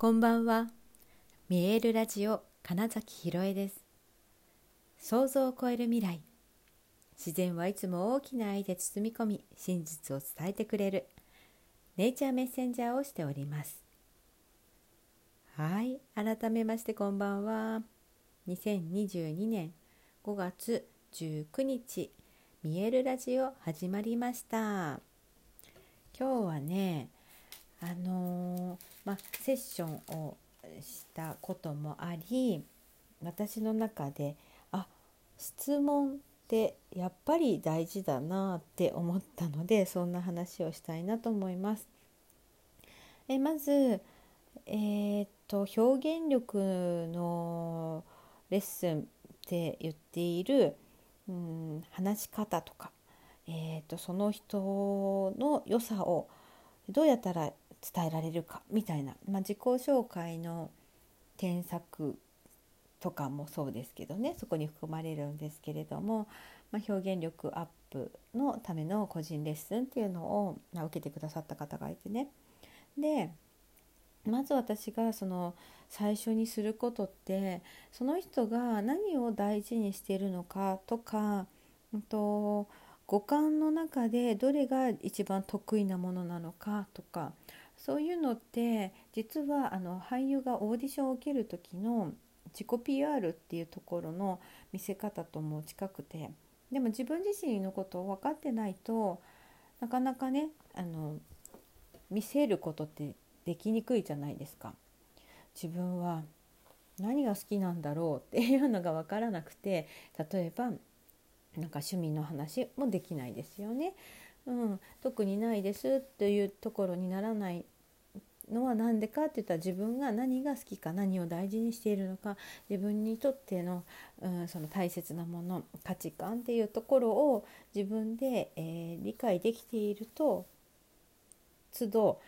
こんばんは。見えるラジオ金崎ひろえです。想像を超える未来。自然はいつも大きな愛で包み込み、真実を伝えてくれるネイチャーメッセンジャーをしております。はい、改めましてこんばんは。2022年5月19日、見えるラジオ始まりました。今日はね、あの、まあ、セッションをしたこともあり私の中であ質問ってやっぱり大事だなって思ったのでそんな話をしたいなと思います。えまず、えー、っと表現力のレッスンって言っている、うん、話し方とか、えー、っとその人の良さをどうやったら伝えられるかみたいな、まあ、自己紹介の添削とかもそうですけどね。そこに含まれるんですけれども、まあ、表現力アップのための個人レッスンっていうのを、受けてくださった方がいてね。でまず私がその最初にすることってその人が何を大事にしているのかとか、うんと五感の中でどれが一番得意なものなのかとかそういうのって実はあの俳優がオーディションを受ける時の自己 PR っていうところの見せ方とも近くてでも自分自身のことを分かってないとなかなかねあの見せることってできにくいじゃないですか。自分は何が好きなんだろうっていうのが分からなくて例えばなんか趣味の話もできないですよね。うん、特にないですっていうところにならないのは何でかって言ったら自分が何が好きか何を大事にしているのか自分にとっての,、うん、その大切なもの価値観っていうところを自分で、えー、理解できていると都度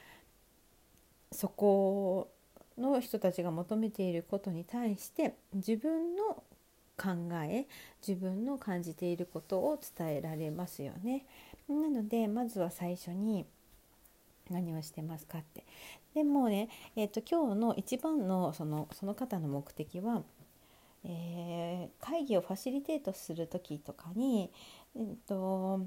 そこの人たちが求めていることに対して自分の考え自分の感じていることを伝えられますよね。なのでまずは最初に何をしてますかって。でもね、えーと、今日の一番のそのその方の目的は、えー、会議をファシリテートする時とかに、えーと、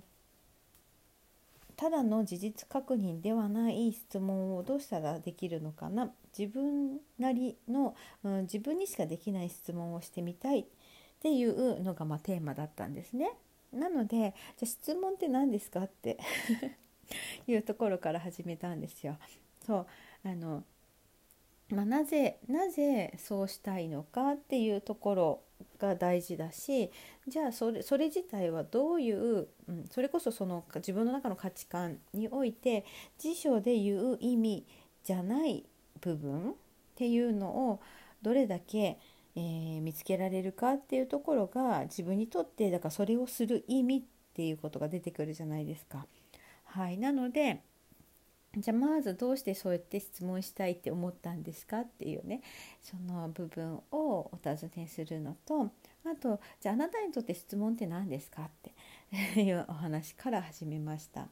ただの事実確認ではない質問をどうしたらできるのかな。自分なりの、うん、自分にしかできない質問をしてみたい。っていうのが、まあ、テーマだったんですね。なのでじゃ質問って何ですかって。いうところから始めたんですよ。そうあのまあ、なぜなぜそうしたいのかっていうところが大事だしじゃあそれそれ自体はどういう、うん、それこそその自分の中の価値観において辞書で言う意味じゃない部分っていうのをどれだけ、えー、見つけられるかっていうところが自分にとってだからそれをする意味っていうことが出てくるじゃないですか。はい、なのでじゃあまずどうしてそうやって質問したいって思ったんですかっていうねその部分をお尋ねするのとあとじゃああなたにとって質問って何ですかっていうお話から始めました。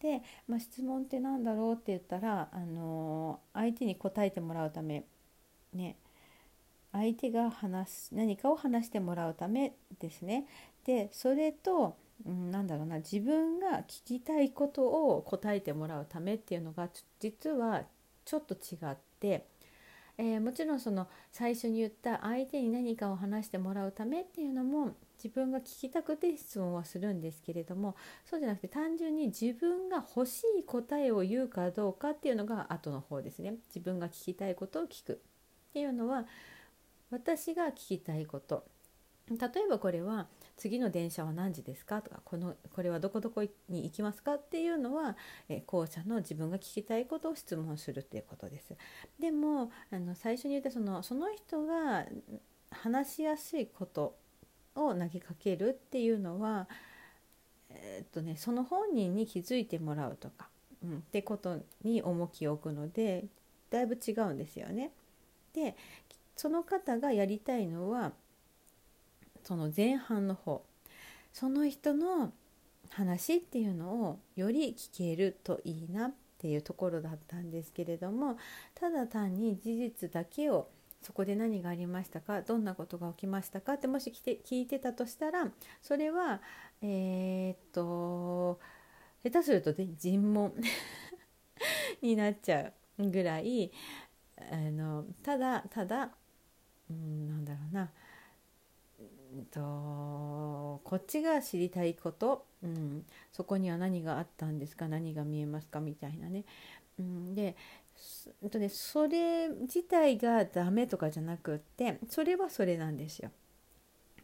で、まあ、質問って何だろうって言ったら、あのー、相手に答えてもらうためね相手が話す何かを話してもらうためですね。でそれとうん、なんだろうな自分が聞きたいことを答えてもらうためっていうのが実はちょっと違って、えー、もちろんその最初に言った相手に何かを話してもらうためっていうのも自分が聞きたくて質問はするんですけれどもそうじゃなくて単純に自分が欲しい答えを言うかどうかっていうのが後の方ですね。自分が聞きたいことを聞くっていうのは私が聞きたいこと。例えばこれは次の電車は何時ですか？とかこのこれはどこどこに行きますか？っていうのは、え校舎の自分が聞きたいことを質問するっていうことです。でもあの最初に言ったそのその人が話しやすいことを投げかけるっていうのは、えー、っとね、その本人に気づいてもらうとか、うん、ってことに重きを置くのでだいぶ違うんですよね。でその方がやりたいのはその前半の方。その人の話っていうのをより聞けるといいなっていうところだったんですけれどもただ単に事実だけをそこで何がありましたかどんなことが起きましたかってもし聞いてたとしたらそれはえー、っと下手すると、ね、尋問 になっちゃうぐらいあのただただ、うん、なんだろうな。とこっちが知りたいこと、うん、そこには何があったんですか何が見えますかみたいなね。うん、でとねそれ自体がダメとかじゃなくってそれはそれなんですよ。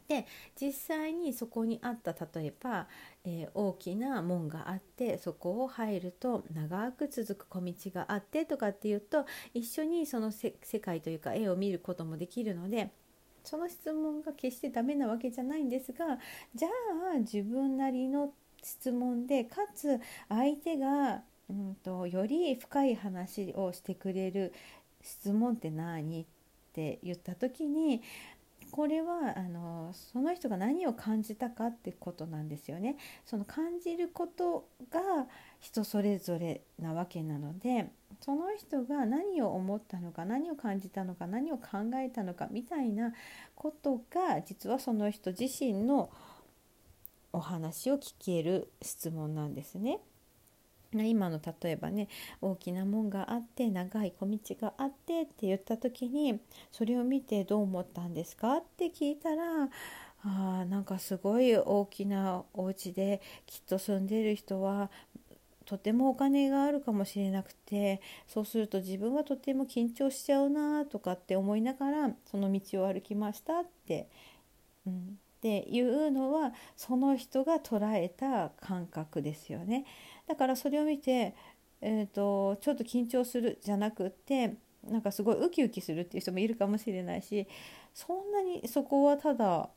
で実際にそこにあった例えば、えー、大きな門があってそこを入ると長く続く小道があってとかっていうと一緒にその世界というか絵を見ることもできるのでその質問が決してダメなわけじゃないんですがじゃあ自分なりの質問でかつ相手が、うんと、より深い話をしてくれる質問って何って言った時にこれはあのその人が何を感じたかってことなんですよね。その感じることが人それぞれなわけなのでその人が何を思ったのか何を感じたのか何を考えたのかみたいなことが実はその人自身のお話を聞ける質問なんですね。今の例えばね大きな門があって長い小道があってって言った時にそれを見てどう思ったんですか？って聞いたらあなんかすごい大きなお家できっと住んでる人はとてもお金があるかもしれなくてそうすると自分はとても緊張しちゃうなとかって思いながらその道を歩きましたって、うん、っていうのはその人が捉えた感覚ですよね。だからそれを見て、えーと、ちょっと緊張するじゃなくってなんかすごいウキウキするっていう人もいるかもしれないしそんなにそこはただ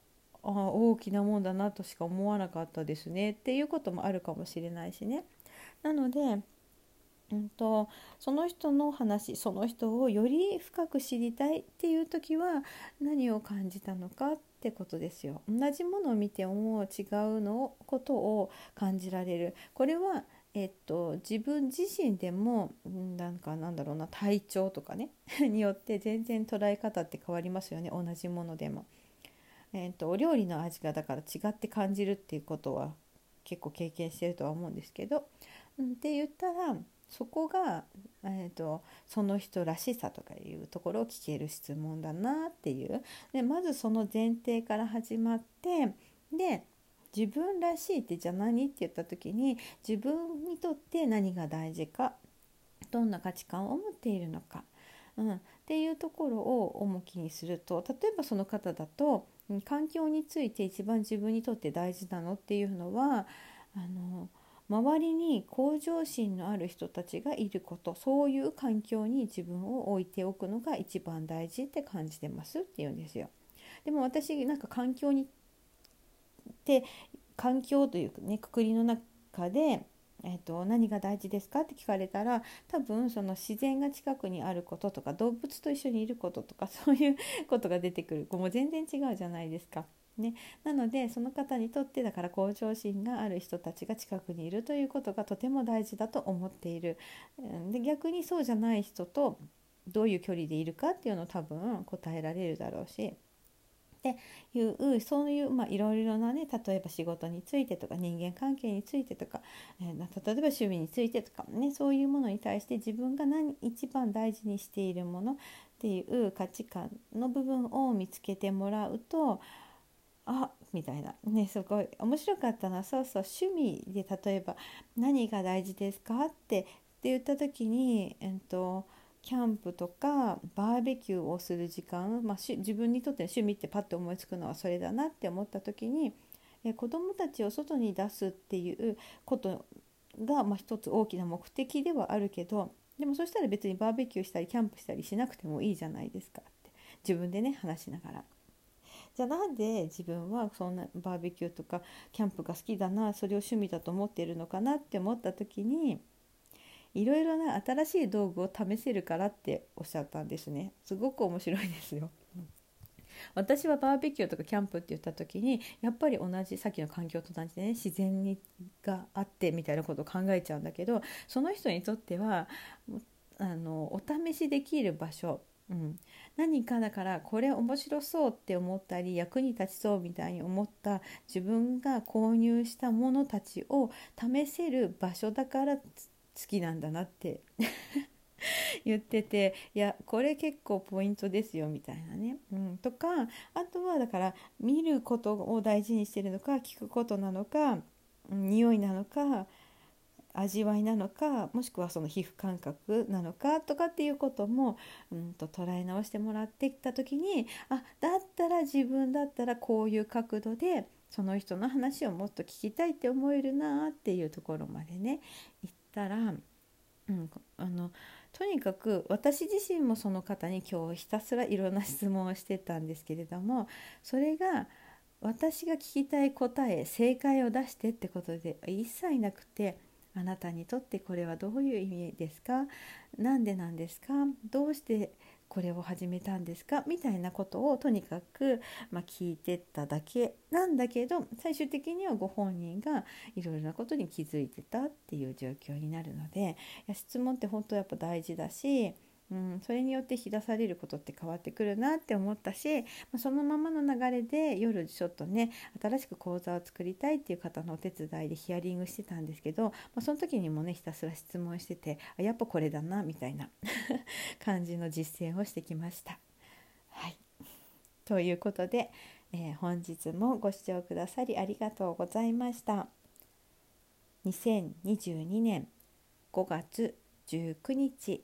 あ大きなもんだなとしか思わなかったですねっていうこともあるかもしれないしね。なので、うんと、その人の話その人をより深く知りたいっていう時は何を感じたのかってことですよ。同じものを見ても違うのことを感じられるこれはえっと、自分自身でもなんかなんだろうな体調とかね によって全然捉え方って変わりますよね同じものでも。えっと、お料理の味がだから違って感じるっていうことは結構経験してるとは思うんですけど、って言ったらそこが、えーと、その人らしさとかいうところを聞ける質問だなっていう。でまずその前提から始まってで自分らしいってじゃあ何って言った時に自分にとって何が大事かどんな価値観を持っているのか、うん、っていうところを重きにすると例えばその方だと環境について一番自分にとって大事なのっていうのはあの周りに向上心のある人たちがいることそういう環境に自分を置いておくのが一番大事って感じてますって言うんですよ。でも私なんか環境にで環境というねくくりの中で、えーと、何が大事ですかって聞かれたら多分その自然が近くにあることとか動物と一緒にいることとかそういうことが出てくるもう全然違うじゃないですか。ね、なのでその方にとってだから向上心がある人たちが近くにいるということがとても大事だと思っている。で逆にそうじゃない人とどういう距離でいるかっていうのを多分答えられるだろうし。っていうそういういろいろなね例えば仕事についてとか人間関係についてとか、えー、例えば趣味についてとかねそういうものに対して自分が何一番大事にしているものっていう価値観の部分を見つけてもらうとあみたいな。ねすごい面白かったな。そうそう趣味で例えば何が大事ですか？ってって言った時にえっとキャンプとかバーベキューをする時間、まあ、自分にとっての趣味ってパッと思いつくのはそれだなって思った時にえ子どもたちを外に出すっていうことが、まあ、一つ大きな目的ではあるけどでもそしたら別にバーベキューしたりキャンプしたりしなくてもいいじゃないですかって自分でね話しながら。じゃあなんで自分はそんなバーベキューとかキャンプが好きだなそれを趣味だと思っているのかなって思った時にいろいろな新しい道具を試せるからっておっしゃったんですねすごく面白いですよ。私はバーベキューとかキャンプって言った時にやっぱり同じさっきの環境と同じでね自然にがあってみたいなことを考えちゃうんだけどその人にとってはあのお試しできる場所うん、何かだからこれ面白そうって思ったり役に立ちそうみたいに思った自分が購入したものたちを試せる場所だから好きなんだなって 言ってていやこれ結構ポイントですよみたいなね、うん、とかあとはだから見ることを大事にしてるのか聞くことなのか、匂いなのか味わいなのかもしくはその皮膚感覚なのかとかっていうことも、うんと、捉え直してもらってきた時にあだったら自分だったらこういう角度でその人の話をもっと聞きたいって思えるなっていうところまでね行ったら、うん、あのとにかく私自身もその方に今日ひたすらいろんな質問をしてたんですけれどもそれが私が聞きたい答え正解を出してってことで一切なくてあなたにとってこれはどういう意味ですか？何でなんですか？どうしてこれを始めたんですか？みたいなことをとにかく、まあ、聞いてっただけ。なんだけど最終的にはご本人がいろいろなことに気づいてたっていう状況になるのでいや質問って本当やっぱ大事だしうん、それによって引き出されることって変わってくるなって思ったし、まあ、そのままの流れで夜ちょっとね新しく講座を作りたいっていう方のお手伝いでヒアリングしてたんですけど、まあ、その時にもねひたすら質問しててあやっぱこれだなみたいな 感じの実践をしてきました。はいということで、えー、本日もご視聴くださりありがとうございました。2022年5月19日